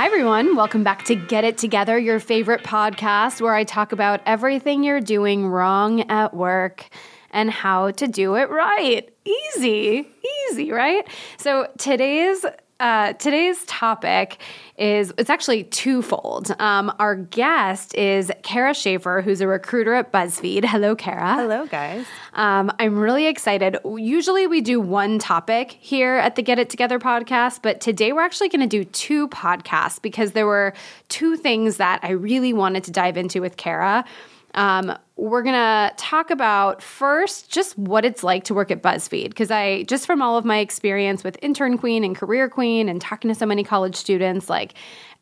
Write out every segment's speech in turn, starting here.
Hi, everyone. Welcome back to Get It Together, your favorite podcast where I talk about everything you're doing wrong at work and how to do it right. Easy, easy, right? So today's uh, today's topic is it's actually twofold. Um, our guest is Kara Schaefer, who's a recruiter at BuzzFeed. Hello, Kara. Hello, guys. Um, I'm really excited. Usually we do one topic here at the Get It Together podcast, but today we're actually going to do two podcasts because there were two things that I really wanted to dive into with Kara. Um, we're going to talk about first just what it's like to work at BuzzFeed. Because I, just from all of my experience with Intern Queen and Career Queen and talking to so many college students, like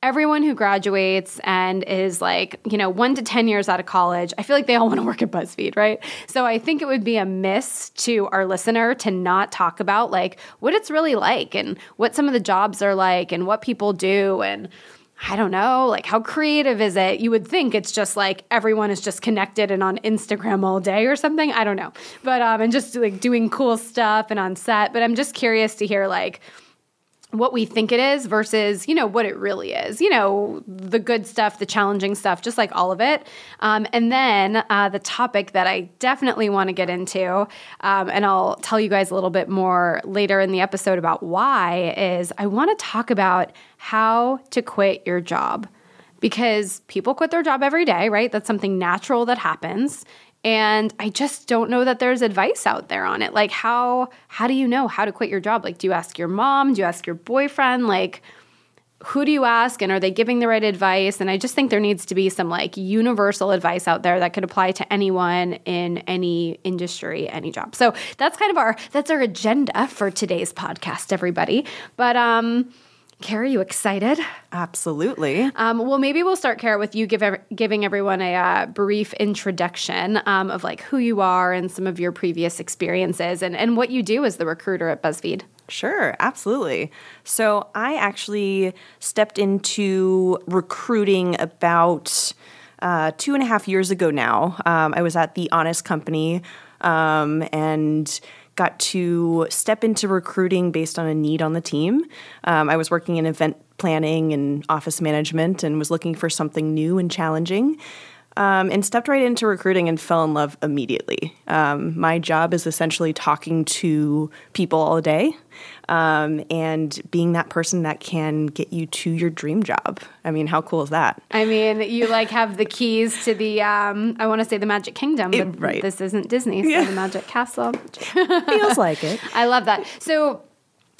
everyone who graduates and is like, you know, one to 10 years out of college, I feel like they all want to work at BuzzFeed, right? So I think it would be a miss to our listener to not talk about like what it's really like and what some of the jobs are like and what people do and I don't know, like how creative is it? You would think it's just like everyone is just connected and on Instagram all day or something. I don't know. But um and just like doing cool stuff and on set, but I'm just curious to hear like what we think it is versus you know what it really is. You know the good stuff the challenging stuff just like all of it. Um, and then uh, the topic that i definitely want to get into um, and i'll tell you guys a little bit more later in the episode about why is i want to talk about how to quit your job. Because people quit their job every day right? That's something natural that happens and i just don't know that there's advice out there on it. Like how how do you know how to quit your job? Like do you ask your mom? Do you ask your boyfriend? Like who do you ask? And are they giving the right advice? And i just think there needs to be some like universal advice out there that could apply to anyone in any industry any job. So that's kind of our that's our agenda for today's podcast everybody. But um Kara, are you excited? Absolutely. Um, well, maybe we'll start, Kara, with you give giving everyone a uh, brief introduction um, of like who you are and some of your previous experiences and, and what you do as the recruiter at BuzzFeed. Sure, absolutely. So I actually stepped into recruiting about uh, two and a half years ago now. Um, I was at The Honest Company um, and got to step into recruiting based on a need on the team. Um, I was working in event planning and office management and was looking for something new and challenging. Um, and stepped right into recruiting and fell in love immediately. Um, my job is essentially talking to people all day um, and being that person that can get you to your dream job. I mean, how cool is that? I mean, you like have the keys to the, um, I want to say the Magic Kingdom, but It- right. this isn't Disney, so Yeah. the Magic Castle. Feels like it. I love that. So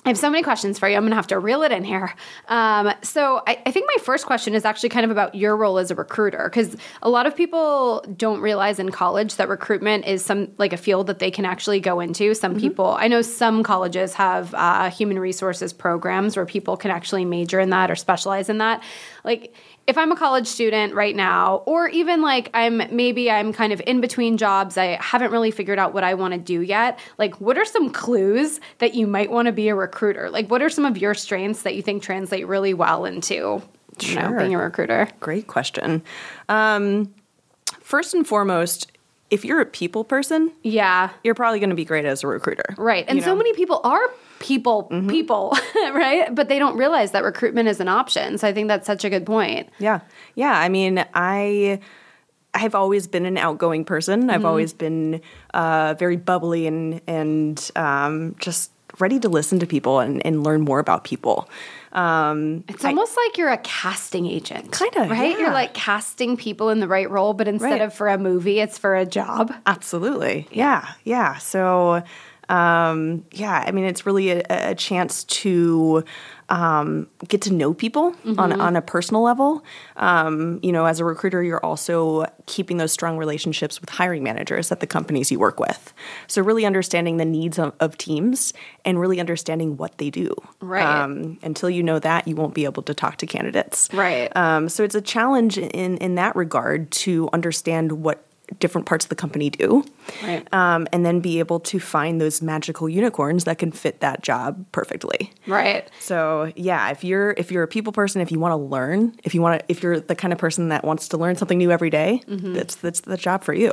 I have so many questions for you. I'm going to have to reel it in here. Um, so I, I think my first question is actually kind of about your role as a recruiter, because a lot of people don't realize in college that recruitment is some like a field that they can actually go into. Some people, I know some colleges have uh, human resources programs where people can actually major in that or specialize in that. Like if I'm a college student right now, or even like I'm maybe I'm kind of in between jobs, I haven't really figured out what I want to do yet. Like, what are some clues that you might want to be a recruiter? Like, what are some of your strengths that you think translate really well into you know, being a recruiter? Great question. Um, first and foremost, if you're a people person, Yeah, you're probably going to be great as a recruiter. right. And You so many people are people, people, right? But they don't realize that recruitment is an option. So I think that's such a good point. Yeah. Yeah. I mean, I. I've always been an outgoing person. I've always been uh, very bubbly and and um, just ready to listen to people and, and learn more about people. Um, It's almost like you're a casting agent. Kinda, Right? You're like casting people in the right role, but instead Right. of for a movie, it's for a job. Absolutely. Yeah. Yeah. So, um, yeah, I mean, it's really a, a chance to um, get to know people on, on a personal level. Um, you know, as a recruiter, you're also keeping those strong relationships with hiring managers at the companies you work with. So, really understanding the needs of, of teams and really understanding what they do. Right. Um, until you know that, you won't be able to talk to candidates. Right. Um, so it's a challenge in in that regard to understand what different parts of the company do, Right. um, and then be able to find those magical unicorns that can fit that job perfectly. Right. So yeah, if you're if you're a people person, if you want to learn, if you want to, if you're the kind of person that wants to learn something new every day, Mm-hmm. that's that's the job for you.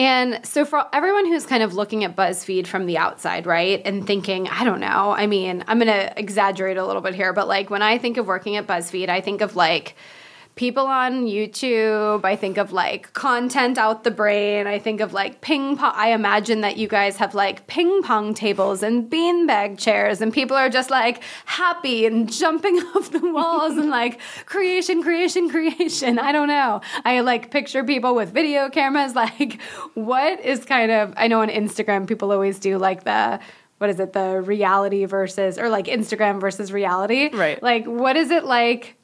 And so, for everyone who's kind of looking at BuzzFeed from the outside, right, and thinking, I don't know, I mean, I'm going to exaggerate a little bit here, but like when I think of working at BuzzFeed, I think of like, people on YouTube. I think of like content out the brain. I think of like ping pong. I imagine that you guys have like ping pong tables and beanbag chairs, and people are just like happy and jumping off the walls and like creation, creation, creation. I don't know. I like picture people with video cameras. Like, what is kind of, I know on Instagram, people always do like the, what is it, the reality versus, or like Instagram versus reality. Right. Like, what is it like?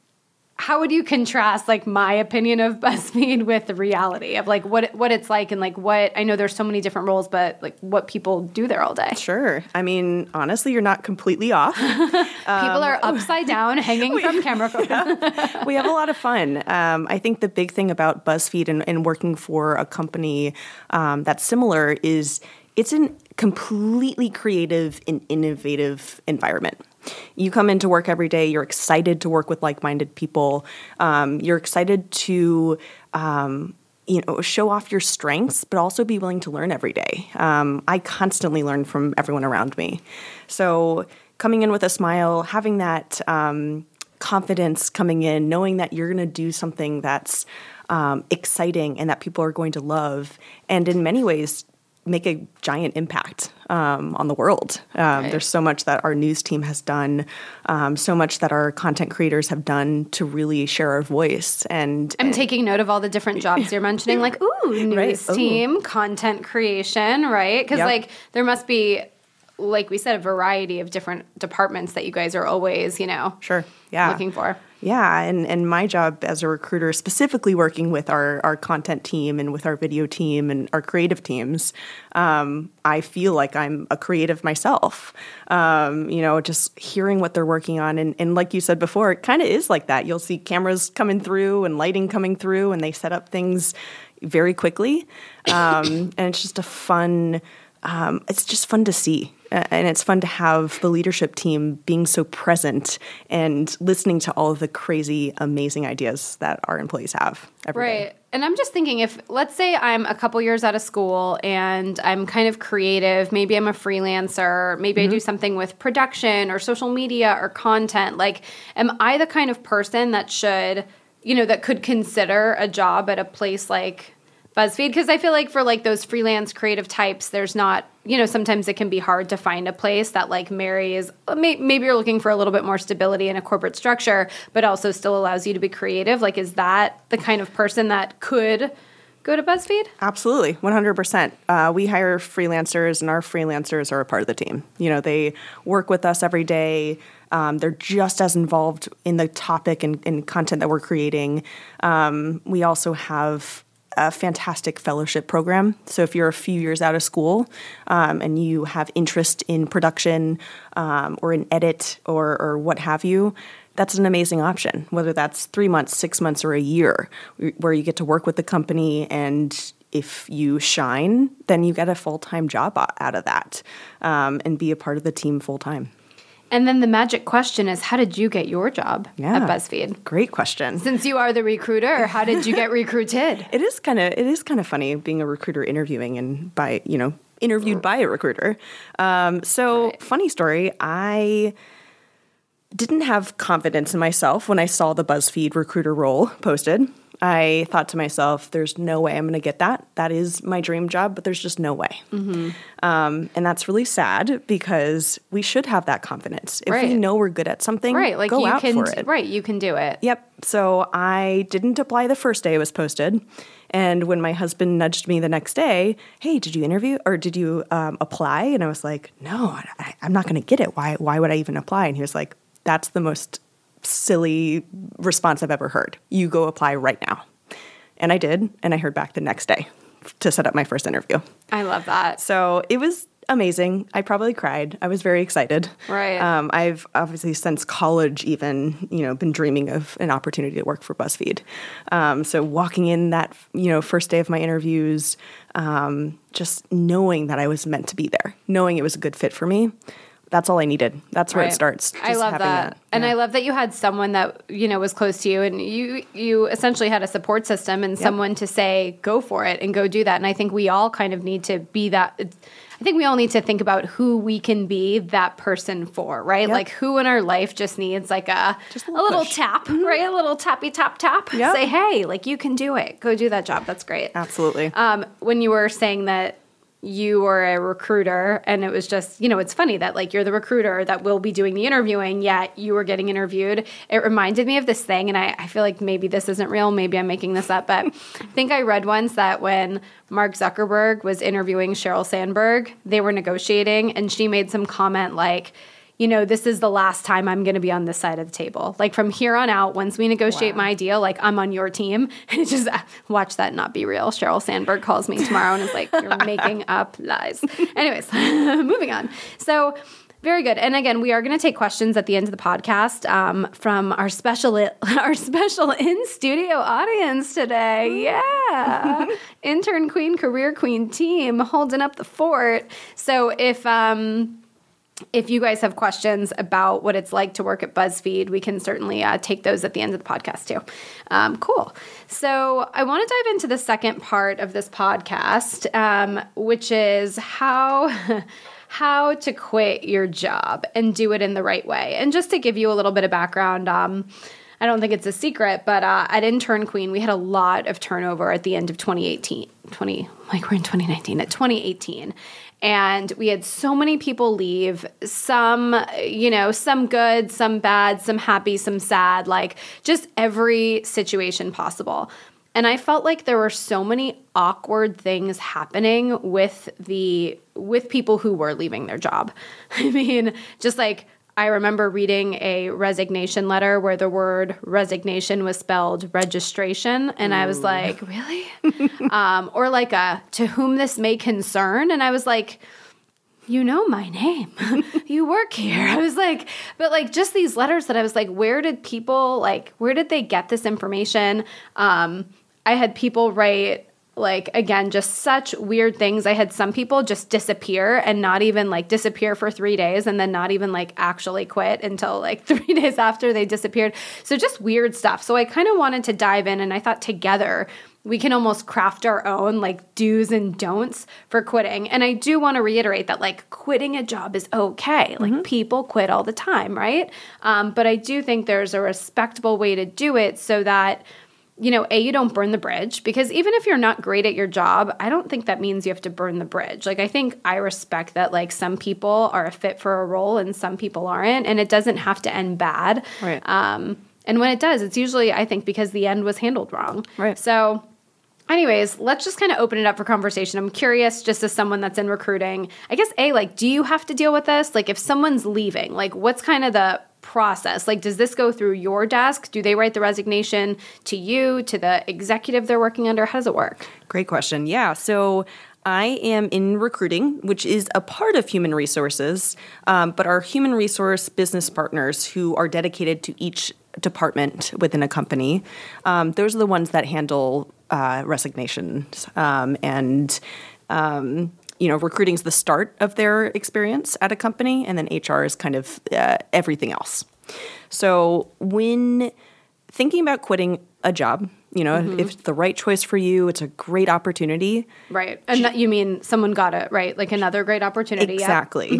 How would you contrast like my opinion of BuzzFeed with the reality of like what what it's like and like what I know there's so many different roles, but like what people do there all day. Sure. I mean, honestly, you're not completely off. people are upside down, hanging from camera yeah. We have a lot of fun. Um, I think the big thing about BuzzFeed and, and working for a company um, that's similar is it's a completely creative and innovative environment. You come into work every day, you're excited to work with like minded people, um, you're excited to. Um, you know, show off your strengths, but also be willing to learn every day. Um, I constantly learn from everyone around me. So, coming in with a smile, having that um, confidence coming in, knowing that you're going to do something that's um, exciting and that people are going to love, and in many ways, make a giant impact um, on the world. Um, right. There's so much that our news team has done, um, so much that our content creators have done to really share our voice. And I'm and, taking note of all the different jobs you're mentioning, like ooh, news right. team, ooh. content creation, right? Because yep. like there must be like we said, a variety of different departments that you guys are always, you know, sure, yeah, looking for. Yeah, and, and my job as a recruiter, specifically working with our, our content team and with our video team and our creative teams, um, I feel like I'm a creative myself. Um, you know, just hearing what they're working on. And, and like you said before, it kind of is like that. You'll see cameras coming through and lighting coming through, and they set up things very quickly. Um, and it's just a fun, um, it's just fun to see and it's fun to have the leadership team being so present and listening to all of the crazy, amazing ideas that our employees have. right. Day. And I'm just thinking if, let's say, I'm a couple years out of school and I'm kind of creative, maybe I'm a freelancer, maybe mm-hmm. I do something with production or social media or content. Like, am I the kind of person that should, you know, that could consider a job at a place like BuzzFeed because I feel like for like those freelance creative types, there's not, you know, sometimes it can be hard to find a place that like marries. Maybe you're looking for a little bit more stability in a corporate structure, but also still allows you to be creative. Like, is that the kind of person that could go to BuzzFeed? Absolutely, 100%. Uh, we hire freelancers, and our freelancers are a part of the team. You know, they work with us every day. Um, they're just as involved in the topic and, and content that we're creating. Um, we also have a fantastic fellowship program. So if you're a few years out of school um, and you have interest in production um, or in edit or, or what have you, that's an amazing option. Whether that's three months, six months, or a year, where you get to work with the company and if you shine, then you get a full time job out of that um, and be a part of the team full time. And then the magic question is how did you get your job yeah, at BuzzFeed? Great question. Since you are the recruiter, how did you get recruited? it is kind of it is kind of funny being a recruiter interviewing and by, you know, interviewed by a recruiter. Um, so, right. funny story, I didn't have confidence in myself when I saw the BuzzFeed recruiter role posted. I thought to myself, there's no way I'm going to get that. That is my dream job, but there's just no way. Mm-hmm. Um, and that's really sad because we should have that confidence. If right. we know we're good at something, right. like go out can, for it. Right, you can do it. Yep. So I didn't apply the first day it was posted. And when my husband nudged me the next day, hey, did you interview or did you um, apply? And I was like, no, I, I'm not going to get it. Why, why would I even apply? And he was like, that's the most silly response I've ever heard. You go apply right now. And I did, and I heard back the next day to set up my first interview. I love that. So it was amazing. I probably cried. I was very excited. Right. Um, I've obviously since college even you know been dreaming of an opportunity to work for BuzzFeed. Um, so walking in that you know first day of my interviews, um, just knowing that I was meant to be there, knowing it was a good fit for me, that's all I needed. That's where Right. it starts. I love having that. And Yeah. I love that you had someone that, you know, was close to you and you you essentially had a support system and someone to say go for it and go do that. And I think we all kind of need to be that I think we all need to think about who we can be that person for, right? Yep. Like who in our life just needs like a Just a a little little, push. Mm-hmm. tap, right? A little tappy tap tap. Yep. Say, "Hey, like you can do it. Go do that job." That's great. Absolutely. Um, when you were saying that you were a recruiter and it was just you know it's funny that like you're the recruiter that will be doing the interviewing yet you were getting interviewed. It reminded me of this thing and I, I feel like maybe this isn't real maybe i'm making this up but i think i read once that when mark zuckerberg was interviewing sheryl sandberg they were negotiating and she made some comment like you know, this is the last time I'm going to be on this side of the table. Like from here on out, once we negotiate Wow. my deal, like I'm on your team. And just uh, watch that not be real. Sheryl Sandberg calls me tomorrow and is like, "You're making up lies." Anyways, moving on. So. Very good. And again, we are going to take questions at the end of the podcast um, from our special our special in studio audience today. Yeah, intern queen, career queen team holding up the fort. So if um, if you guys have questions about what it's like to work at BuzzFeed, we can certainly uh, take those at the end of the podcast too. Um, cool. So I want to dive into the second part of this podcast, um, which is how. How to quit your job and do it in the right way. And just to give you a little bit of background, um, I don't think it's a secret, but uh, at Intern Queen, we had a lot of turnover at the end of 2018. 20, like we're in 2019, at 2018. And we had so many people leave, some, you know, some good, some bad, some happy, some sad, like just every situation possible. And I felt like there were so many awkward things happening with the with people who were leaving their job. I mean, just like I remember reading a resignation letter where the word resignation was spelled registration. And I was like, really? um, or like a to whom this may concern. And I was like, you know my name. you work here. I was like, but like just these letters that I was like, where did people like, where did they get this information? Um, I had people write like again just such weird things. I had some people just disappear and not even like disappear for three days and then not even like actually quit until like three days after they disappeared. So just weird stuff. So i kind of wanted to dive in and i thought together we can almost craft our own like do's and don'ts for quitting. And i do want to reiterate that like quitting a job is okay. Like people quit all the time right? Um, but i do think there's a respectable way to do it so that you know, A, you don't burn the bridge because even if you're not great at your job, I don't think that means you have to burn the bridge. Like, I think I respect that, like, some people are a fit for a role and some people aren't, and it doesn't have to end bad. Right. Um, and when it does, it's usually, I think, because the end was handled wrong. Right. So, anyways, let's just kind of open it up for conversation. I'm curious, just as someone that's in recruiting, I guess, A, like, do you have to deal with this? Like, if someone's leaving, like, what's kind of the process? Like, does this go through your desk? Do they write the resignation to you, to the executive they're working under? How does it work? Great question. Yeah. So I am in recruiting, which is a part of human resources, um, but our human resource business partners who are dedicated to each department within a company, um, those are the ones that handle uh, resignations um, and. Um, you know, recruiting is the start of their experience at a company, and then HR is kind of uh, everything else. So when thinking about quitting a job, you know, if it's the right choice for you, it's a great opportunity. Right. And that you mean someone got it, right? Like another great opportunity. yeah. Exactly.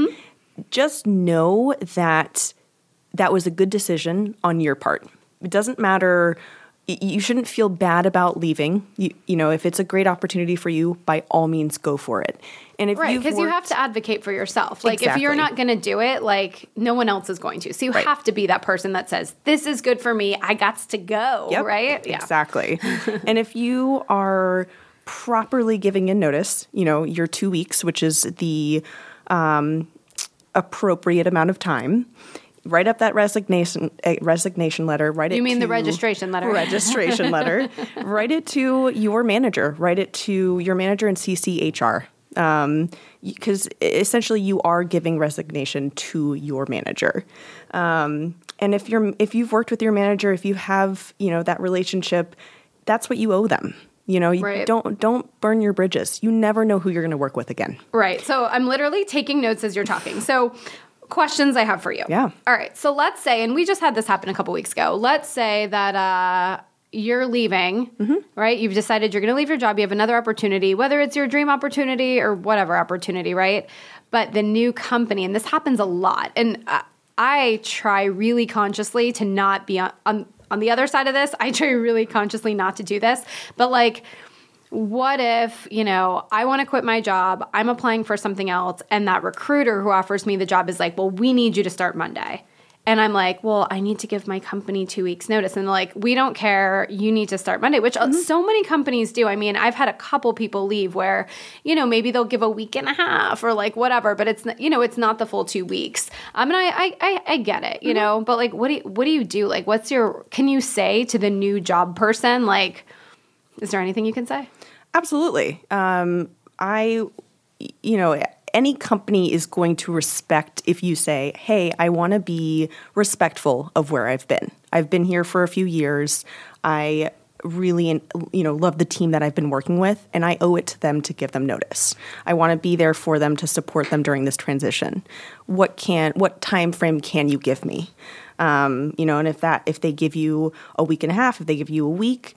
Just know that that was a good decision on your part. It doesn't matter. You shouldn't feel bad about leaving. You, you know, if it's a great opportunity for you, by all means, go for it. And if Right, because you have to advocate for yourself. Like if you're not going to do it, like no one else is going to. So you Right. have to be that person that says, "This is good for me. I got to go." Yep, Right? Yeah. Exactly. and if you are properly giving in notice, you know, your two weeks, which is the um, appropriate amount of time, write up that resignation uh, resignation letter. Write it. You mean the registration letter? Registration letter. Write it to your manager. Write it to your manager and CC HR. Because essentially, you are giving resignation to your manager. Um, and if you're if you've worked with your manager, if you have you know that relationship, that's what you owe them. You know, you Right. don't don't burn your bridges. You never know who you're going to work with again. Right. So I'm literally taking notes as you're talking. So questions I have for you. Yeah. All right. So let's say, and we just had this happen a couple weeks ago. Let's say that uh, you're leaving, right? You've decided you're going to leave your job. You have another opportunity, whether it's your dream opportunity or whatever opportunity, right? But the new company, and this happens a lot, and uh, I try really consciously to not be on, on on the other side of this. I try really consciously not to do this, but like what if, you know, I want to quit my job, I'm applying for something else, and that recruiter who offers me the job is like, well, we need you to start Monday. And I'm like, well, I need to give my company two weeks notice. And they're like, we don't care. You need to start Monday, which uh, mm-hmm. so many companies do. I mean, I've had a couple people leave where, you know, maybe they'll give a week and a half or like whatever, but it's, not, you know, it's not the full two weeks. Um, I mean, I, I, I, I get it, you mm-hmm. know, but like, what do you, what do you do? Like, what's your, can you say to the new job person, like, is there anything you can say? Absolutely. Um, I, you know, any company is going to respect if you say, hey, I want to be respectful of where I've been. I've been here for a few years. I really you know love the team that I've been working with and I owe it to them to give them notice. I want to be there for them to support them during this transition. What can what time frame can you give me? Um, you know, and if that if they give you a week and a half, if they give you a week,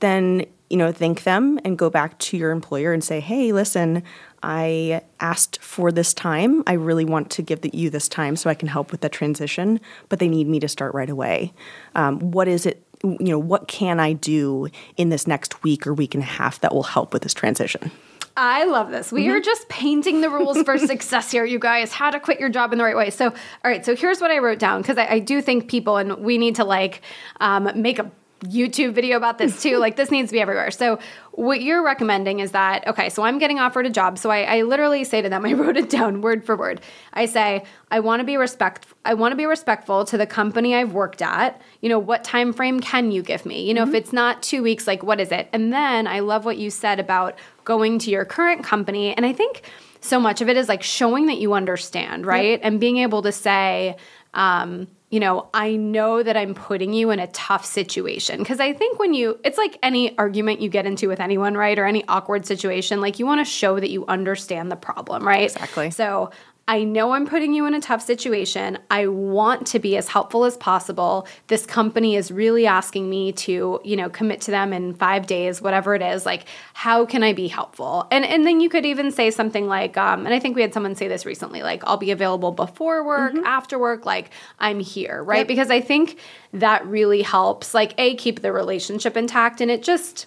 then you know thank them and go back to your employer and say, "Hey, listen, I asked for this time. I really want to give the, you this time so I can help with the transition, but they need me to start right away. Um, what is it? You know, what can I do in this next week or week and a half that will help with this transition? I love this. We are just painting the rules for success here, you guys. How to quit your job in the right way. So, all right. So here's what I wrote down because I, I do think people, and we need to like um, make a YouTube video about this too. like this needs to be everywhere. So what you're recommending is that okay, so I'm getting offered a job. So I, I literally say to them, I wrote it down word for word. I say, I want to be respect I want to be respectful to the company I've worked at. You know, what time frame can you give me? You know, if it's not two weeks, like what is it? And then I love what you said about going to your current company. And I think so much of it is like showing that you understand, right? And being able to say, um, you know, I know that I'm putting you in a tough situation. Because I think when you, it's like any argument you get into with anyone, right? Or any awkward situation, like you want to show that you understand the problem, right? Exactly. So I know I'm putting you in a tough situation. I want to be as helpful as possible. This company is really asking me to, you know, commit to them in 5 days, whatever it is. Like how can I be helpful? And and then you could even say something like um and I think we had someone say this recently like I'll be available before work, after work, like I'm here, right? Yep. Because I think that really helps like a keep the relationship intact and it just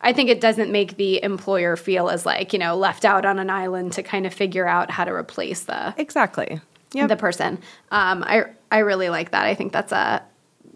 I think it doesn't make the employer feel as like, you know, left out on an island to kind of figure out how to replace the Exactly. Yep. the person. Um, I I really like that. I think that's a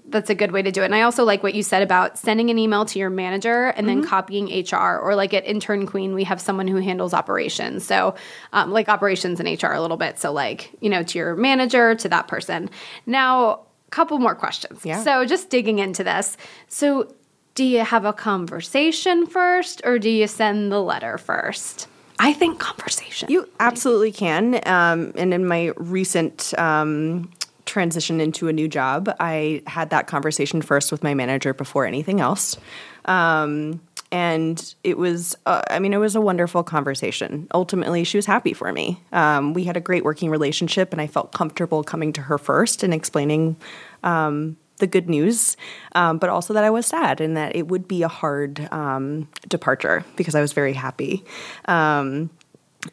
that's a good way to do it. And I also like what you said about sending an email to your manager and then copying HR. Or like at Intern Queen, we have someone who handles operations. So um, like operations and HR a little bit. So like you know to your manager to that person. Now, a couple more questions. Yeah. So just digging into this. So do you have a conversation first, or do you send the letter first? I think conversation. You absolutely can. Um, and in my recent um, transition into a new job, I had that conversation first with my manager before anything else. Um, and it was, uh, I mean, it was a wonderful conversation. Ultimately, she was happy for me. Um, we had a great working relationship, and I felt comfortable coming to her first and explaining um, the good news, um, but also that I was sad and that it would be a hard um, departure because I was very happy. Um,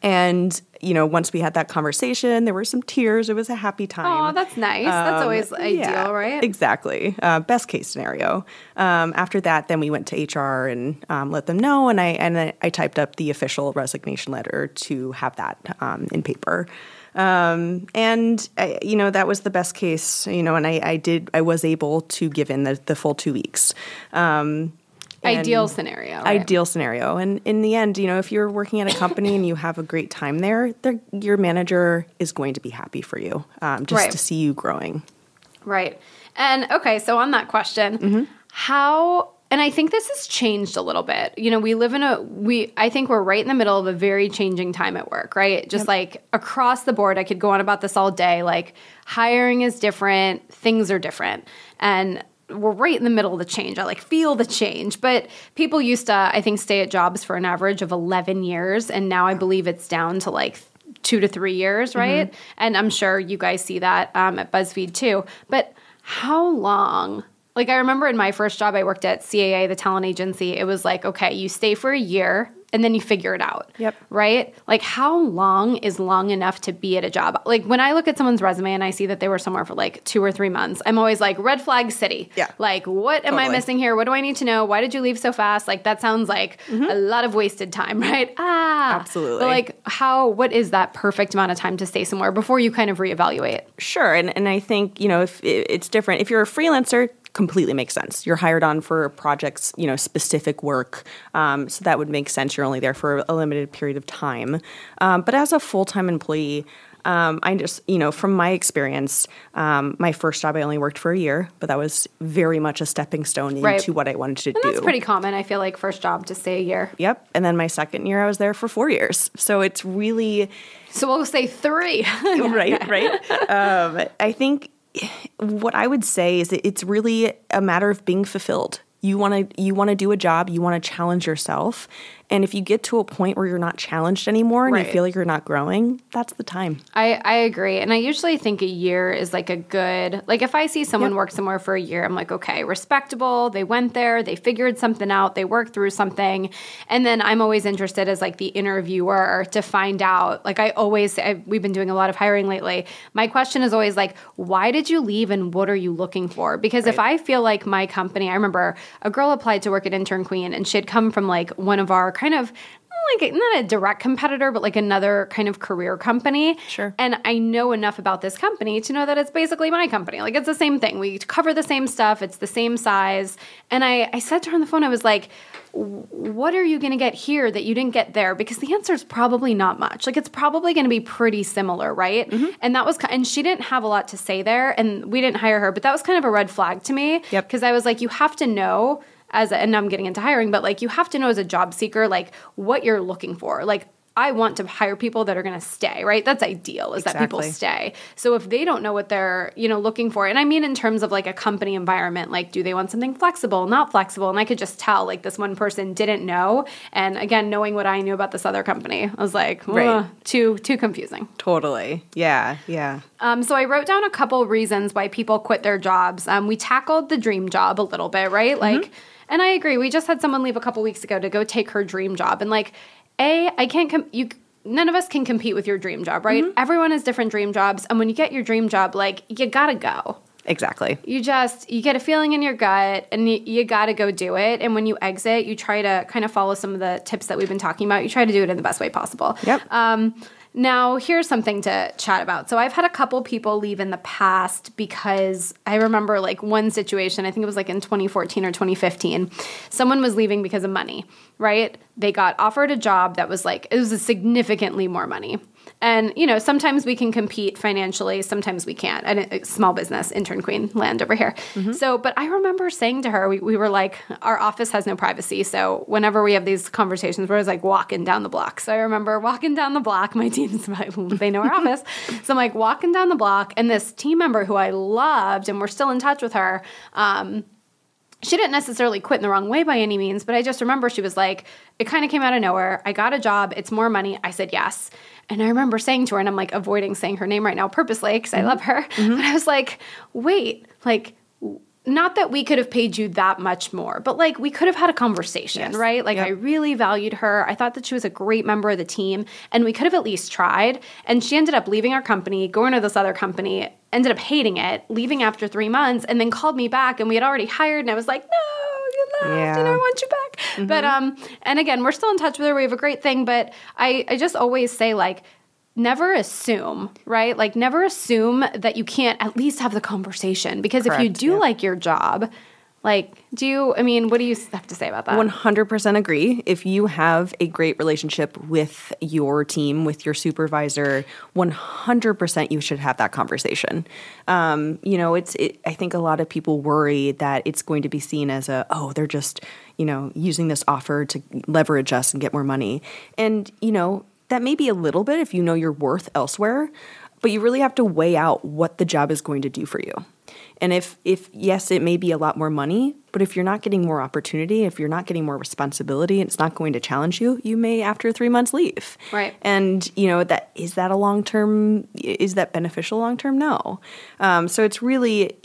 and you know, once we had that conversation, there were some tears. It was a happy time. Oh, that's nice. that's Um, always ideal, yeah, right? Exactly. Uh, best case scenario. Um, after that, then we went to HR and um, let them know, and I and I, I typed up the official resignation letter to have that um, in paper. Um, and I, you know that was the best case. You know, and I, I did I was able to give in the, the full two weeks. Um, Ideal scenario. right? ideal scenario. And in the end, you know, if you're working at a company and you have a great time there, your manager is going to be happy for you um, just Right. to see you growing. Right. And okay, so on that question, Mm-hmm. how and I think this has changed a little bit. You know, we live in a we I think we're right in the middle of a very changing time at work, right? Just like across the board, I could go on about this all day. Like hiring is different, things are different. And we're right in the middle of the change. I like feel the change. But people used to, I think, stay at jobs for an average of 11 years. And now I believe it's down to like two to three years, right? And I'm sure you guys see that um, at BuzzFeed too. But how long? Like, I remember in my first job, I worked at CAA, the talent agency. It was like, okay, you stay for a year and then you figure it out. Yep. Right? Like, how long is long enough to be at a job? Like, when I look at someone's resume and I see that they were somewhere for like two or three months, I'm always like, red flag city. Yeah. Like, what am I missing here? What do I need to know? Why did you leave so fast? Like, that sounds like a lot of wasted time, right? Ah. Absolutely. But like, how, what is that perfect amount of time to stay somewhere before you kind of reevaluate? Sure, and and I think you know if it's different. If you're a freelancer, completely makes sense. You're hired on for projects, you know, specific work, um, so that would make sense. You're only there for a limited period of time. Um, but as a full time employee. Um, I just, you know, from my experience, um, my first job I only worked for a year, but that was very much a stepping stone Right. into what I wanted to And do. that's pretty common. I feel like first job to stay a year. Yep. And then my second year, I was there for four years. So it's really, So we'll say three. right, right. Um, I think what I would say is that it's really a matter of being fulfilled. You want to you want to do a job, you want to challenge yourself, and if you get to a point where you're not challenged anymore and Right. you feel like you're not growing, that's the time. I, I agree. And I usually think a year is like a good, like if I see someone Yep. work somewhere for a year, I'm like, okay, respectable. They went there, they figured something out, they worked through something. And then I'm always interested as like the interviewer to find out. Like I always, I, we've been doing a lot of hiring lately. My question is always like, why did you leave and what are you looking for? Because if I feel like my company, I remember a girl applied to work at Intern Queen and she had come from like one of our kind of, like not a direct competitor, but like another kind of career company. Sure. And I know enough about this company to know that it's basically my company. Like it's the same thing. We cover the same stuff. It's the same size. And I, I said to her on the phone, I was like, what are you going to get here that you didn't get there? Because the answer is probably not much. Like it's probably going to be pretty similar, right? Mm-hmm. And that was, and she didn't have a lot to say there, and we didn't hire her. But that was kind of a red flag to me. Yep. Because I was like, you have to know as, a, and now I'm getting into hiring, but like you have to know as a job seeker, like what you're looking for. Like I want to hire people that are going to stay, right? That's ideal is that people stay. So if they don't know what they're, you know, looking for, and I mean in terms of like a company environment, like do they want something flexible, not flexible? And I could just tell like this one person didn't know. And again, knowing what I knew about this other company, I was like, Right. Too too confusing. Totally. Yeah. Yeah. Um, so I wrote down a couple reasons why people quit their jobs. Um, we tackled the dream job a little bit, right? Like, and I agree. We just had someone leave a couple weeks ago to go take her dream job, and like, a, I can't. Com- you, none of us can compete with your dream job, right? Everyone has different dream jobs, and when you get your dream job, like, you gotta go. Exactly. You just you get a feeling in your gut, and you, you gotta go do it. And when you exit, you try to kind of follow some of the tips that we've been talking about. You try to do it in the best way possible. Yep. Um, now, here's something to chat about. So, I've had a couple people leave in the past because I remember like one situation, I think it was like in 2014 or 2015. Someone was leaving because of money, right? They got offered a job that was like, it was significantly more money. And, you know, sometimes we can compete financially, sometimes we can't. And small business, intern queen land over here. So, but I remember saying to her, we, we were like, our office has no privacy. So, whenever we have these conversations, we're always like walking down the block. So, I remember walking down the block. My team's, my they know our office. So, I'm like walking down the block, and this team member who I loved, and we're still in touch with her, um, she didn't necessarily quit in the wrong way by any means, but I just remember she was like, it kind of came out of nowhere. I got a job, it's more money. I said yes. And I remember saying to her, and I'm like avoiding saying her name right now purposely because I mm-hmm. love her, mm-hmm. but I was like, wait, like, not that we could have paid you that much more, but like we could have had a conversation, Yes. right? Like Yep. I really valued her. I thought that she was a great member of the team, and we could have at least tried. And she ended up leaving our company, going to this other company, ended up hating it, leaving after three months, and then called me back. And we had already hired, and I was like, no, you left. You Yeah. know, I want you back. But um, and again, we're still in touch with her. We have a great thing, but I I just always say like. Never assume, right? Like, never assume that you can't at least have the conversation. Because if you do yeah. like your job, like, do you, I mean, what do you have to say about that? 100% agree. If you have a great relationship with your team, with your supervisor, 100% you should have that conversation. Um, you know, it's, it, I think a lot of people worry that it's going to be seen as a, oh, they're just, you know, using this offer to leverage us and get more money. And, you know, that may be a little bit if you know your worth elsewhere. but you really have to weigh out what the job is going to do for you. And if if yes, it may be a lot more money, but if you're not getting more opportunity, if you're not getting more responsibility, and it's not going to challenge you, you may after three months leave. Right. And you know that is that a long term? Is that beneficial long term? No. Um, so it's really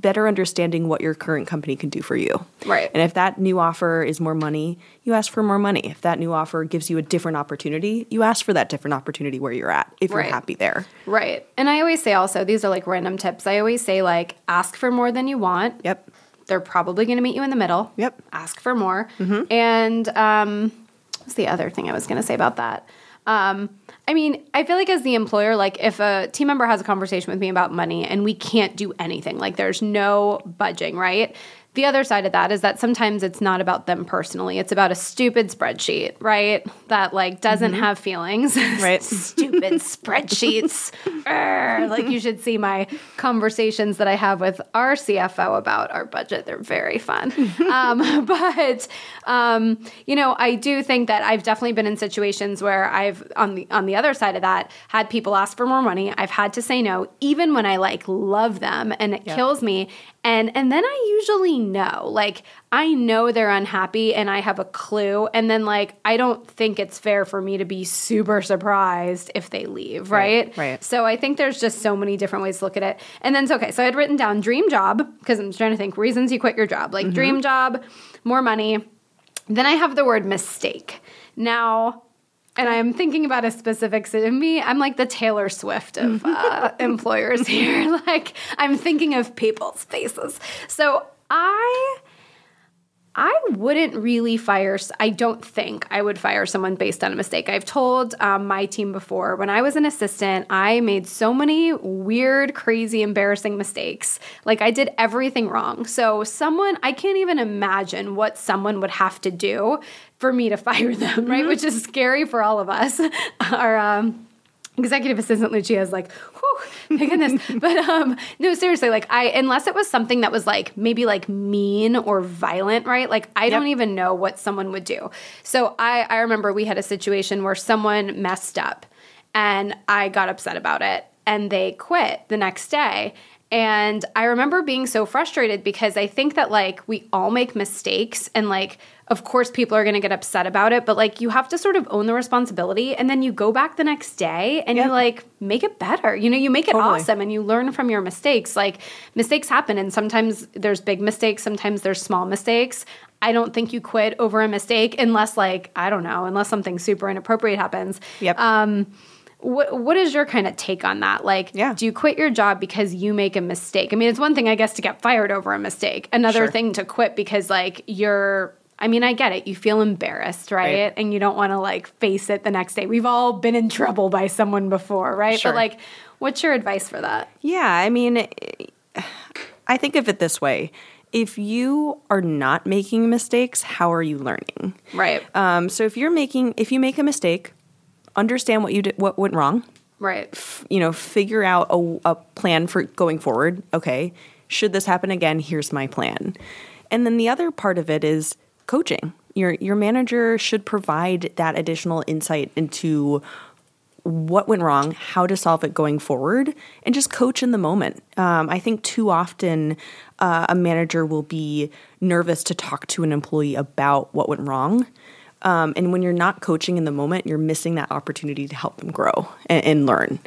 better understanding what your current company can do for you. Right. And if that new offer is more money, you ask for more money. If that new offer gives you a different opportunity, you ask for that different opportunity where you're at. If Right. you're happy there. Right. And I always say also, these are like random tips. I always say, like, ask for more than you want. Yep. They're probably going to meet you in the middle. Yep. Mm-hmm. Ask for more. And um, what's the other thing I was going to say about that? Um, I mean, I feel like as the employer, like if a team member has a conversation with me about money and we can't do anything, like there's no budging, right? The other side of that is that sometimes it's not about them personally. It's about a stupid spreadsheet, right? That like doesn't have feelings. Right. stupid spreadsheets. Urgh. like you should see my conversations that I have with our CFO about our budget. They're very fun. um, but um, you know, I do think that I've definitely been in situations where I've on the on the other side of that had people ask for more money. I've had to say no, even when I like love them and it kills me. And and then I usually know. Like I know they're unhappy and I have a clue. And then like I don't think it's fair for me to be super surprised if they leave, right? Right, right. So I think there's just so many different ways to look at it. And then okay, so I had written down dream job because I'm trying to think reasons you quit your job. Like mm-hmm. dream job, more money. Then I have the word mistake. Now and I'm thinking about a specific to me. I'm like the Taylor Swift of uh, employers here. Like I'm thinking of people's faces. So I I wouldn't really fire. I don't think I would fire someone based on a mistake. I've told um, my team before when I was an assistant, I made so many weird, crazy, embarrassing mistakes. Like I did everything wrong. So someone, I can't even imagine what someone would have to do for me to fire them, right? Which is scary for all of us. Our um, executive assistant Lucia is like, whew, my goodness. but um, no, seriously, like I unless it was something that was like maybe like mean or violent, right? Like I don't even know what someone would do. So I I remember we had a situation where someone messed up and I got upset about it and they quit the next day. And I remember being so frustrated because I think that like we all make mistakes and like of course people are going to get upset about it, but like you have to sort of own the responsibility and then you go back the next day and you like make it better. You know, you make it Totally. awesome and you learn from your mistakes. Like mistakes happen and sometimes there's big mistakes, sometimes there's small mistakes. I don't think you quit over a mistake unless like I don't know, unless something super inappropriate happens. Yep. Um what what is your kind of take on that? Like, Yeah. do you quit your job because you make a mistake? I mean, it's one thing, I guess, to get fired over a mistake. Another Sure. thing to quit because like you're. I mean, I get it. You feel embarrassed, right? Right. And you don't want to like face it the next day. We've all been in trouble by someone before, right? Sure. But like, what's your advice for that? Yeah, I mean, I think of it this way. If you are not making mistakes, how are you learning? Right. Um, so if you're making, if you make a mistake, understand what you did, what went wrong. right. You know, figure out a, a plan for going forward. Okay, should this happen again? Here's my plan. And then the other part of it is coaching. Your your manager should provide that additional insight into what went wrong, how to solve it going forward, and just coach in the moment. Um, I think too often uh, a manager will be nervous to talk to an employee about what went wrong. Um, and when you're not coaching in the moment, you're missing that opportunity to help them grow and, and learn.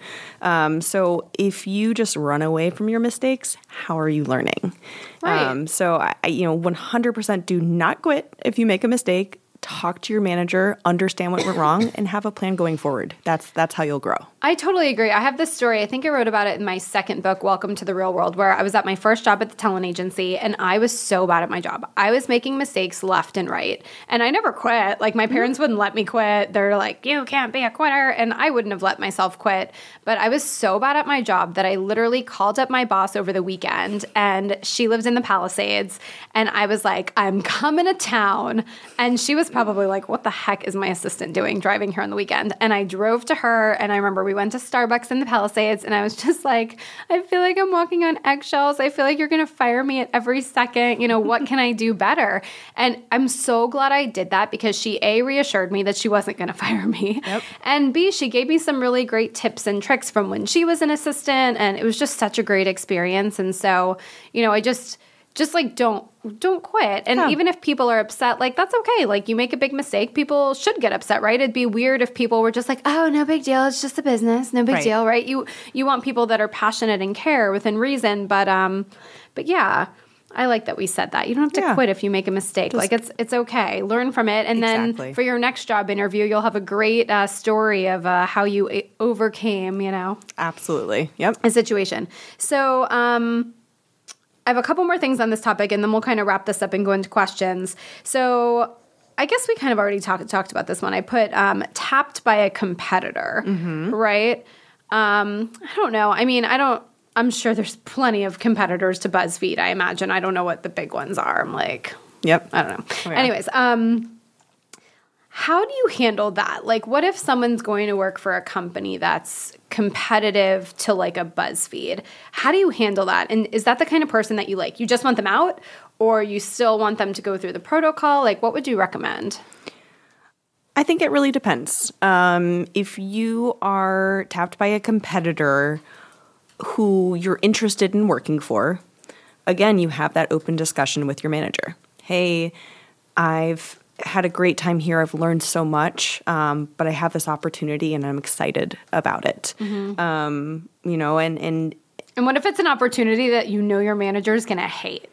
Um, so if you just run away from your mistakes, how are you learning? Right. Um, so I, I, you know, 100% do not quit if you make a mistake. Talk to your manager, understand what went wrong, and have a plan going forward. That's that's how you'll grow. I totally agree. I have this story. I think I wrote about it in my second book, Welcome to the Real World, where I was at my first job at the talent agency and I was so bad at my job. I was making mistakes left and right. And I never quit. Like my parents wouldn't let me quit. They're like, you can't be a quitter. And I wouldn't have let myself quit. But I was so bad at my job that I literally called up my boss over the weekend and she lives in the Palisades. And I was like, I'm coming to town. And she was probably like, what the heck is my assistant doing driving here on the weekend? And I drove to her and I remember we We went to Starbucks in the Palisades, and I was just like, I feel like I'm walking on eggshells. I feel like you're going to fire me at every second. You know, what can I do better? And I'm so glad I did that because she, A, reassured me that she wasn't going to fire me. Yep. And B, she gave me some really great tips and tricks from when she was an assistant. And it was just such a great experience. And so, you know, I just, just like don't don't quit and Yeah. even if people are upset like that's okay like you make a big mistake people should get upset right it'd be weird if people were just like oh no big deal it's just a business no big Right. deal right you you want people that are passionate and care within reason but um but yeah I like that we said that. You don't have to Yeah. quit if you make a mistake. like it's it's okay. Learn from it, and Exactly. then for your next job interview, you'll have a great uh, story of uh, how you uh, overcame. You know, Absolutely. Yep. a situation. So, um, I have a couple more things on this topic, and then we'll kind of wrap this up and go into questions. So, I guess we kind of already talked talked about this one. I put um, tapped by a competitor, right? Um, I don't know. I mean, I don't. I'm sure there's plenty of competitors to BuzzFeed. I imagine. I don't know what the big ones are. I'm like, Yep. I don't know. yeah. Anyways, um, how do you handle that? Like, what if someone's going to work for a company that's competitive to like a BuzzFeed? How do you handle that? And is that the kind of person that you like? You just want them out, or you still want them to go through the protocol? Like, what would you recommend? I think it really depends. Um, if you are tapped by a competitor who you're interested in working for, again, you have that open discussion with your manager. Hey, I've had a great time here. I've learned so much, um, but I have this opportunity and I'm excited about it. Um, you know, and and And what if it's an opportunity that you know your manager is going to hate?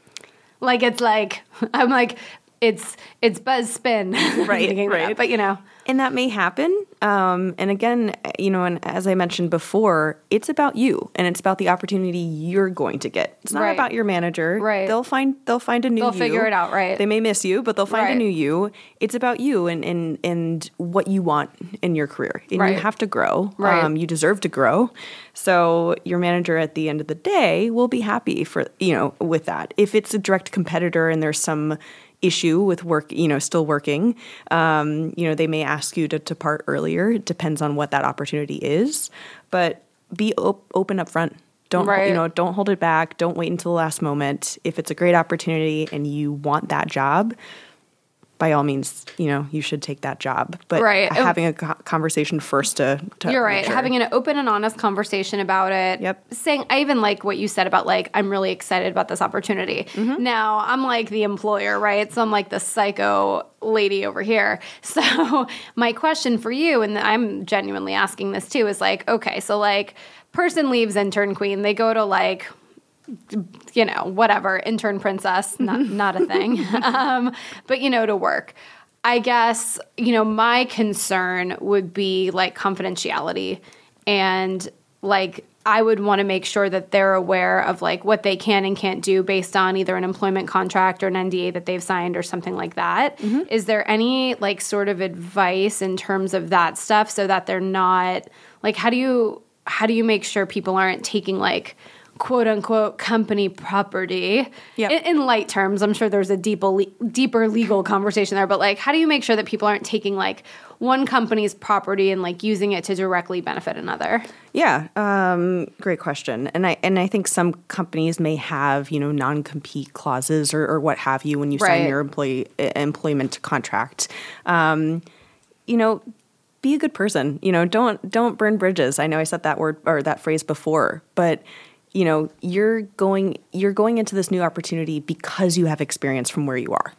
Like, it's like, I'm like, it's it's buzz spin, Right, Thinking that, right. But you know, and that may happen. Um, and again, you know, and as I mentioned before, it's about you and it's about the opportunity you're going to get. It's not Right. about your manager. Right. They'll find they'll find a new They'll you. figure it out, right. They may miss you, but they'll find Right. a new you. It's about you and and and what you want in your career. And Right. you have to grow. Right. Um, you deserve to grow. So your manager at the end of the day will be happy for you know with that. If it's a direct competitor and there's some issue with work, you know, still working, um, you know, they may ask you to depart earlier. It depends on what that opportunity is, but be op- open up front. Don't Right. you know? Don't hold it back. Don't wait until the last moment. If it's a great opportunity and you want that job, by all means, you know, you should take that job. But Right. having a conversation first to, to You're right. sure. Having an open and honest conversation about it. Yep. Saying, I even like what you said about like, I'm really excited about this opportunity. Mm-hmm. Now, I'm like the employer, right? So I'm like the psycho lady over here. So my question for you, and I'm genuinely asking this too, is like, okay, so like, person leaves intern queen, they go to like, you know, whatever, intern princess, not not a thing. um, but you know, to work. I guess, you know, my concern would be like confidentiality and like I would want to make sure that they're aware of like what they can and can't do based on either an employment contract or an NDA that they've signed or something like that. Is there any like sort of advice in terms of that stuff so that they're not like how do you how do you make sure people aren't taking like quote unquote company property Yep. in, in light terms i'm sure there's a deeper le- deeper legal conversation there but like how do you make sure that people aren't taking like one company's property and like using it to directly benefit another Yeah, um, great question. And I and I think some companies may have you know non compete clauses or, or what have you when you sign your employee employment contract. Um, you know, be a good person. You know, don't don't burn bridges. I know I said that word or that phrase before, but you know, you're going you're going into this new opportunity because you have experience from where you are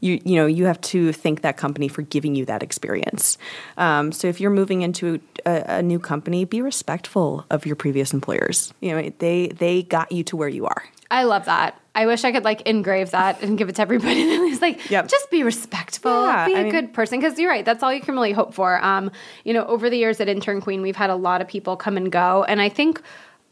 you you know you have to thank that company for giving you that experience. Um, so if you're moving into a, a new company, be respectful of your previous employers. You know they they got you to where you are. i love that i wish i could like engrave that and give it to everybody it's like Yep. just be respectful Yeah, be a I mean- good person because you're right that's all you can really hope for um, you know over the years at intern queen we've had a lot of people come and go and i think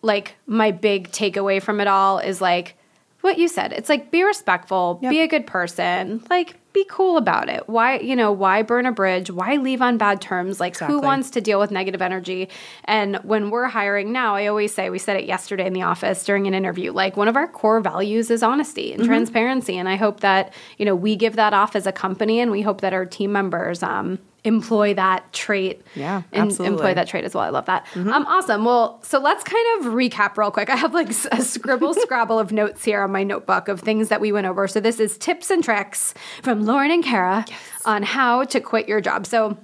like my big takeaway from it all is like what you said. It's like be respectful, Yep. be a good person, like be cool about it. Why, you know, why burn a bridge? Why leave on bad terms? Like who wants to deal with negative energy? And when we're hiring now, I always say we said it yesterday in the office during an interview. Like one of our core values is honesty and transparency, and I hope that you know we give that off as a company, and we hope that our team members um, employ that trait. Yeah, and absolutely. employ that trait as well. I love that. Um, awesome. Well, so let's kind of recap real quick. I have like a scribble scrabble of notes here on my notebook of things that we went over. So this is tips and tricks from Lauren and Kara on how to quit your job. So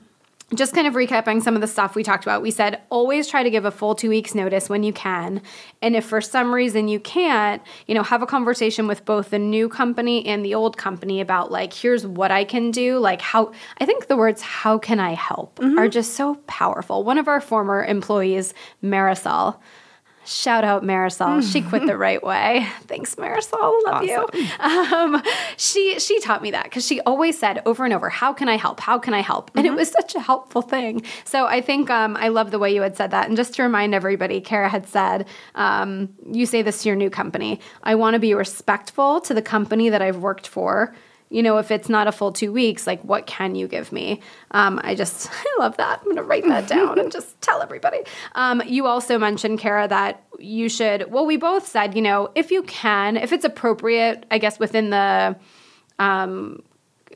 just kind of recapping some of the stuff we talked about. We said always try to give a full two weeks notice when you can. And if for some reason you can't, you know, have a conversation with both the new company and the old company about like, here's what I can do. Like, how I think the words, how can I help, mm-hmm. are just so powerful. One of our former employees, Marisol, Shout out Marisol. She quit the right way. Thanks, Marisol. Love you. Um, she she taught me that because she always said over and over, "How can I help? How can I help?" And it was such a helpful thing. So I think um, I love the way you had said that. And just to remind everybody, Kara had said, um, "You say this to your new company. I want to be respectful to the company that I've worked for." You know, if it's not a full two weeks, like what can you give me? Um, I just, I love that. I'm going to write that down and just tell everybody. Um, you also mentioned, Kara, that you should, well, we both said, you know, if you can, if it's appropriate, I guess within the, um,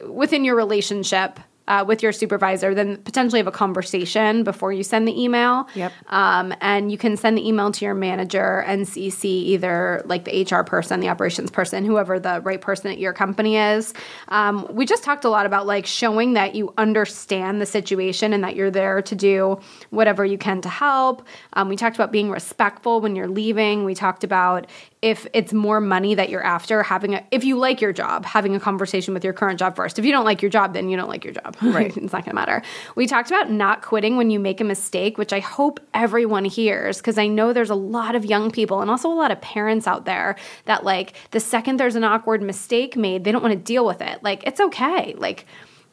within your relationship, uh, with your supervisor, then potentially have a conversation before you send the email. Yep. Um, and you can send the email to your manager and CC either like the HR person, the operations person, whoever the right person at your company is. Um, we just talked a lot about like showing that you understand the situation and that you're there to do whatever you can to help. Um, we talked about being respectful when you're leaving. We talked about if it's more money that you're after, having a, if you like your job, having a conversation with your current job first. If you don't like your job, then you don't like your job. Right. it's not going to matter. We talked about not quitting when you make a mistake, which I hope everyone hears because I know there's a lot of young people and also a lot of parents out there that like the second there's an awkward mistake made, they don't want to deal with it. Like it's okay. Like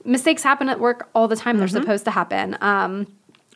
mistakes happen at work all the time. They're supposed to happen. Um,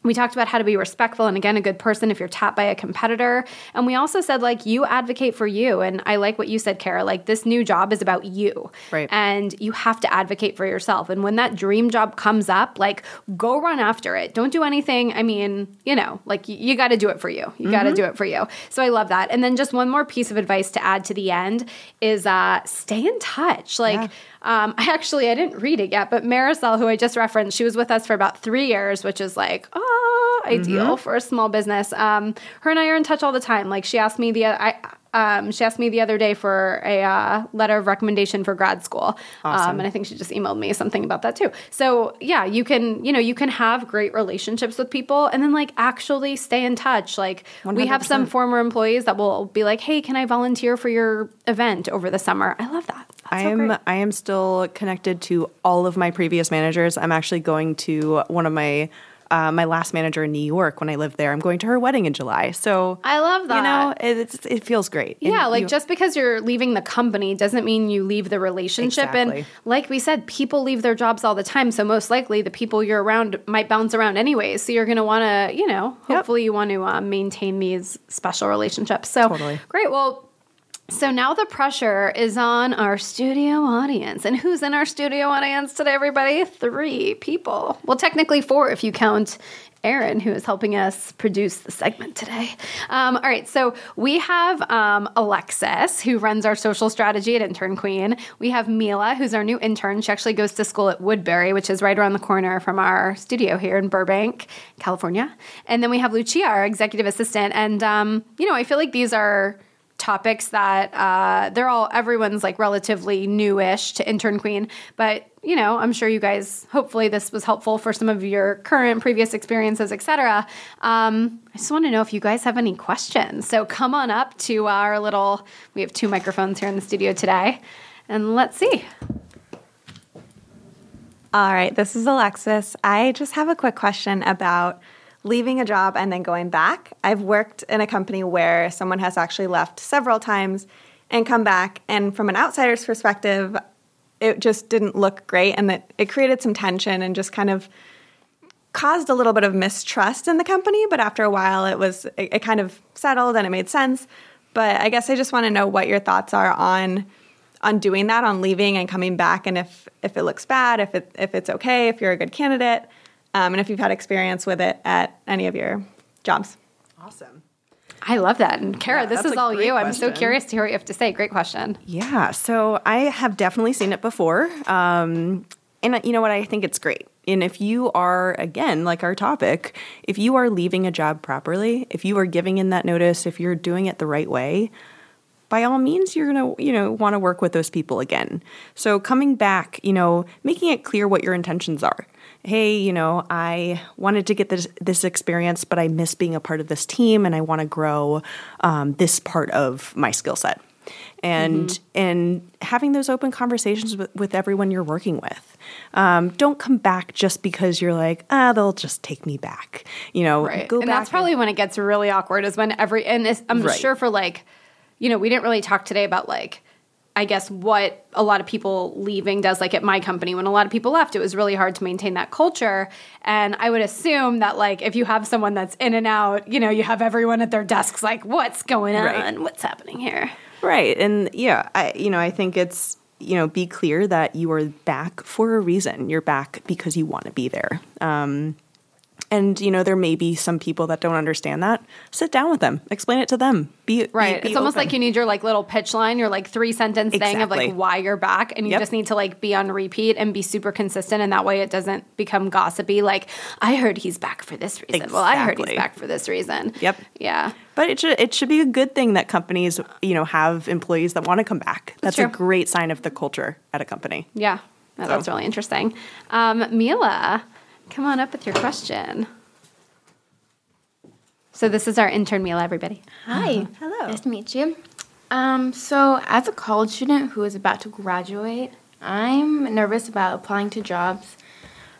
we talked about how to be respectful and again a good person if you're tapped by a competitor. And we also said like you advocate for you. And i like what you said kara. Like this new job is about you. Right. and you have to advocate for yourself. And when that dream job comes up like go run after it. Don't do anything. I mean you know like you, you got to do it for you. You got to do it for you. So i love that. And then just one more piece of advice to add to the end is uh stay in touch. Like Yeah. um, I actually I didn't read it yet, but Marisol, who I just referenced, she was with us for about three years, which is like oh ideal for a small business. Um, her and I are in touch all the time. Like she asked me the I. Um, she asked me the other day for a uh, letter of recommendation for grad school, um, and I think she just emailed me something about that too. So yeah, you can you know you can have great relationships with people, and then like actually stay in touch. Like we have some former employees that will be like, "Hey, can I volunteer for your event over the summer?" I love that. That's I am great. I am still connected to all of my previous managers. I'm actually going to one of my uh, my last manager in New York when I lived there. I'm going to her wedding in July. So I love that. You know, it, it's, it feels great. And Yeah, like you- just because you're leaving the company doesn't mean you leave the relationship. And like we said, people leave their jobs all the time. So most likely the people you're around might bounce around anyways. So you're going to want to, you know, Yep. hopefully you want to uh, maintain these special relationships. So Totally. great. Well, so now the pressure is on our studio audience. And who's in our studio audience today, everybody? Three people. Well, technically four if you count Aaron, who is helping us produce the segment today. Um, all right, so we have um, Alexis, who runs our social strategy at Intern Queen. We have Mila, who's our new intern. She actually goes to school at Woodbury, which is right around the corner from our studio here in Burbank, California. And then we have Lucia, our executive assistant. And, um, you know, I feel like these are topics that uh, they're all everyone's like relatively newish to intern queen. But you know i'm sure you guys hopefully this was helpful for some of your current previous experiences etc um, i just want to know if you guys have any questions. So come on up to our little we have two microphones here in the studio today and let's see. All right, this is Alexis. I just have a quick question about leaving a job and then going back. I've worked in a company where someone has actually left several times and come back, and from an outsider's perspective, it just didn't look great and that it created some tension and just kind of caused a little bit of mistrust in the company, but after a while it was it, it kind of settled and it made sense. But I guess I just want to know what your thoughts are on on doing that, on leaving and coming back, and if if it looks bad, if it if it's okay, if you're a good candidate, um, and if you've had experience with it at any of your jobs. awesome. i love that and kara Yeah, this is all great you i'm so curious to hear what you have to say great question Yeah, so I have definitely seen it before. Um, and you know what? I think it's great. And if you are, again, like our topic, if you are leaving a job properly, if you are giving in that notice, if you're doing it the right way, by all means you're going to you know want to work with those people again so coming back you know making it clear what your intentions are hey you know i wanted to get this this experience but i miss being a part of this team and i want to grow um, this part of my skill set and mm-hmm. and having those open conversations with, with everyone you're working with um, don't come back just because you're like ah they'll just take me back you know right. and that's probably and, when it gets really awkward is when every and this, i'm right. sure for like you know we didn't really talk today about like I guess what a lot of people leaving does, like at my company, when a lot of people left, it was really hard to maintain that culture. And I would assume that, like, if you have someone that's in and out, you know, you have everyone at their desks, like, what's going on? Right. What's happening here? Right. And yeah, I, you know, I think it's, you know, be clear that you are back for a reason. You're back because you want to be there. Um, and you know there may be some people that don't understand that. Sit down with them. Explain it to them. Be right. be, be it's almost like you need your like little pitch line your like three sentence exactly. thing of like why you're back and you yep. just need to like be on repeat and be super consistent and that way it doesn't become gossipy like i heard he's back for this reason. Exactly. well i heard he's back for this reason. Yep. Yeah. But it should it should be a good thing that companies you know have employees that want to come back. That's, that's a great sign of the culture at a company. Yeah. So. that's really interesting. Um, mila Come on up with your question. So this is our intern Mila, everybody. Hi. Uh-huh. Hello. Nice to meet you. Um, so as a college student who is about to graduate, I'm nervous about applying to jobs,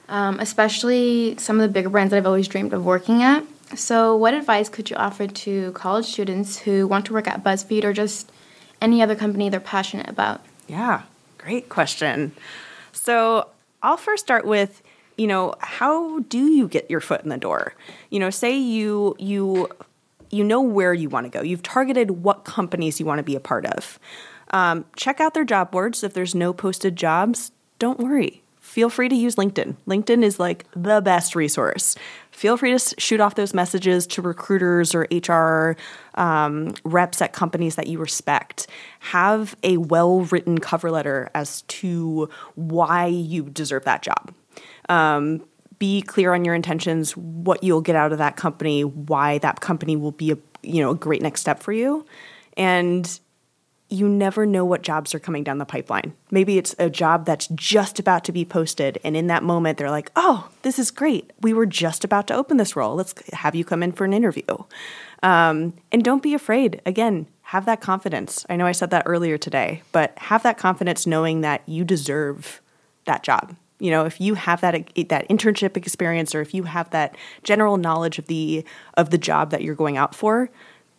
um, especially some of the bigger brands that I've always dreamed of working at. So what advice could you offer to college students who want to work at BuzzFeed or just any other company they're passionate about? Yeah, great question. So I'll first start with you know, how do you get your foot in the door? You know, say you you you know where you want to go. You've targeted what companies you want to be a part of. Um, check out their job boards. If there's no posted jobs, don't worry. Feel free to use LinkedIn. LinkedIn is like the best resource. Feel free to shoot off those messages to recruiters or HR um, reps at companies that you respect. Have a well written cover letter as to why you deserve that job. Um, be clear on your intentions, what you'll get out of that company, why that company will be a you know a great next step for you, and you never know what jobs are coming down the pipeline. Maybe it's a job that's just about to be posted, and in that moment, they're like, "Oh, this is great. We were just about to open this role. Let's have you come in for an interview." Um, and don't be afraid. Again, have that confidence. I know I said that earlier today, but have that confidence knowing that you deserve that job you know if you have that that internship experience or if you have that general knowledge of the of the job that you're going out for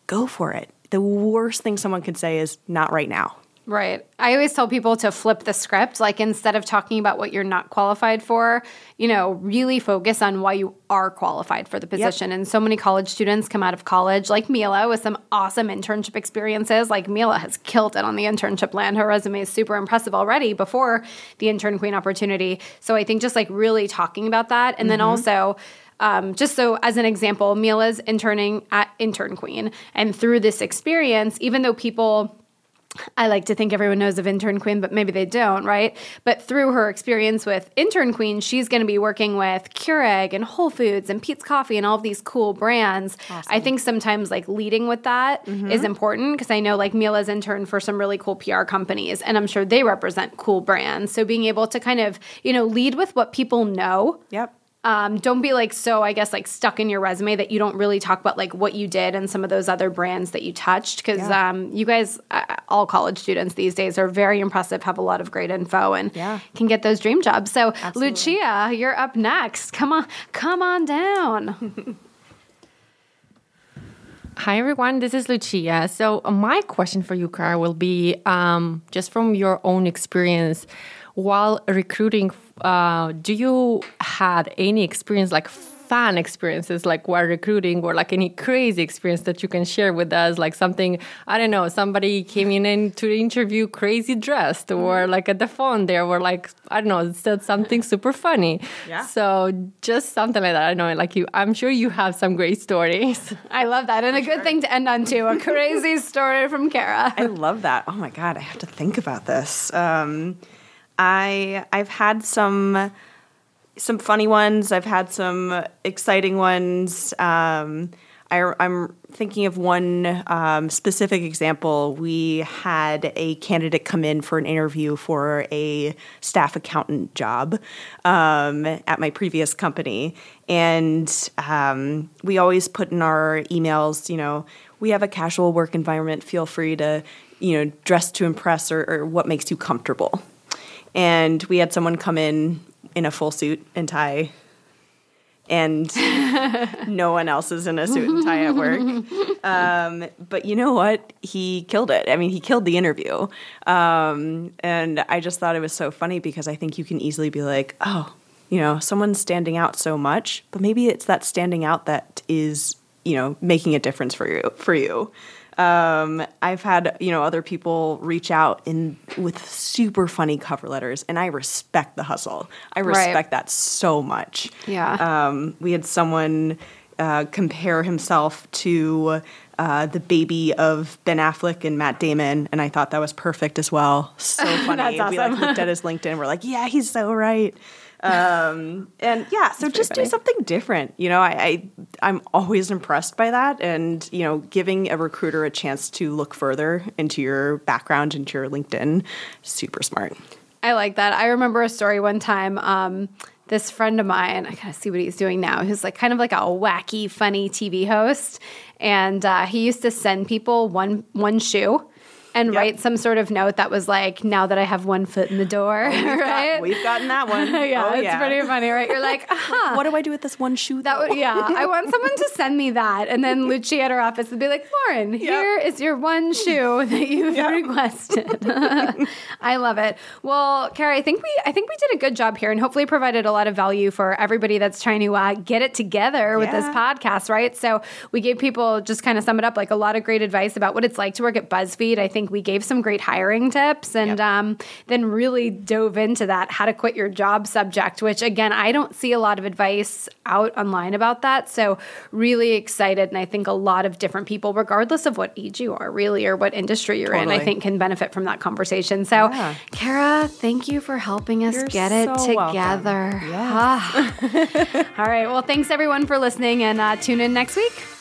go for it. The worst thing someone could say is not right now Right. I always tell people to flip the script. Like instead of talking about what you're not qualified for, you know, really focus on why you are qualified for the position. Yep. And so many college students come out of college, like Mila, with some awesome internship experiences. Like Mila has killed it on the internship land. Her resume is super impressive already before the intern queen opportunity. So I think just like really talking about that. And mm-hmm. then also, um, just so as an example, Mila's interning at Intern Queen. And through this experience, even though people I like to think everyone knows of Intern Queen, but maybe they don't, right? But through her experience with Intern Queen, she's going to be working with Keurig and Whole Foods and Peet's Coffee and all of these cool brands. Awesome. I think sometimes like leading with that mm-hmm. is important because I know like Mila's interned for some really cool PR companies and I'm sure they represent cool brands. So being able to kind of, you know, lead with what people know. Yep um, don't be like so i guess like stuck in your resume that you don't really talk about like what you did and some of those other brands that you touched because yeah. um, you guys uh, all college students these days are very impressive have a lot of great info and yeah. can get those dream jobs so Absolutely. lucia you're up next come on come on down Hi everyone, this is Lucia. So my question for you, Kara, will be um, just from your own experience while recruiting uh, do you had any experience like fun experiences like while recruiting or like any crazy experience that you can share with us? Like something i don't know somebody came in to the interview crazy dressed or mm-hmm. like at the phone there were like i don't know said something super funny. Yeah. So just something like that i know like you i'm sure you have some great stories. I love that and a good thing to end on too a crazy story from cara i love that. Oh my god i have to think about this. Um, I I've had some some funny ones. I've had some exciting ones. Um, I, am thinking of one um, specific example. We had a candidate come in for an interview for a staff accountant job um, at my previous company. And um, we always put in our emails, you know, we have a casual work environment. Feel free to, you know, dress to impress or, or what makes you comfortable. And we had someone come in in a full suit and tie and no one else is in a suit and tie at work. Um, but you know what? He killed it. I mean, he killed the interview. Um, and I just thought it was so funny because I think you can easily be like, oh, you know, someone's standing out so much, but maybe it's that standing out that is, you know, making a difference for you for you. Um, I've had you know other people reach out in with super funny cover letters, and I respect the hustle. I respect right. that so much. Yeah. Um, we had someone uh, compare himself to uh, the baby of Ben Affleck and Matt Damon, and I thought that was perfect as well. So funny. awesome. We like looked at his LinkedIn. We're like, yeah, he's so right. Um, and yeah, so just do something different. You know, I, I am always impressed by that, and you know, giving a recruiter a chance to look further into your background, into your LinkedIn, super smart. I like that. I remember a story one time. Um, this friend of mine, I gotta see what he's doing now. He's like kind of like a wacky, funny TV host, and uh, he used to send people one one shoe and yep. write some sort of note that was like, now that I have one foot in the door, oh, we've right? Got, we've gotten that one. yeah, oh, it's yeah. pretty funny, right? You're like, huh. what do I do with this one shoe? That would, yeah, I want someone to send me that. And then Lucia at her office would be like, Lauren, yep. here is your one shoe that you've yep. requested. I love it. Well, Carrie, I think we, I think we did a good job here and hopefully provided a lot of value for everybody that's trying to uh, get it together with this podcast, right? So we gave people just kind of sum it up like a lot of great advice about what it's like to work at BuzzFeed. I think we gave some great hiring tips and yep. um, then really dove into that how to quit your job subject, which again, I don't see a lot of advice out online about that. So, really excited. And I think a lot of different people, regardless of what age you are, really, or what industry you're totally. in, I think can benefit from that conversation. So, yeah. Kara, thank you for helping us you're get it together. Yeah. All right. Well, thanks everyone for listening and uh, tune in next week.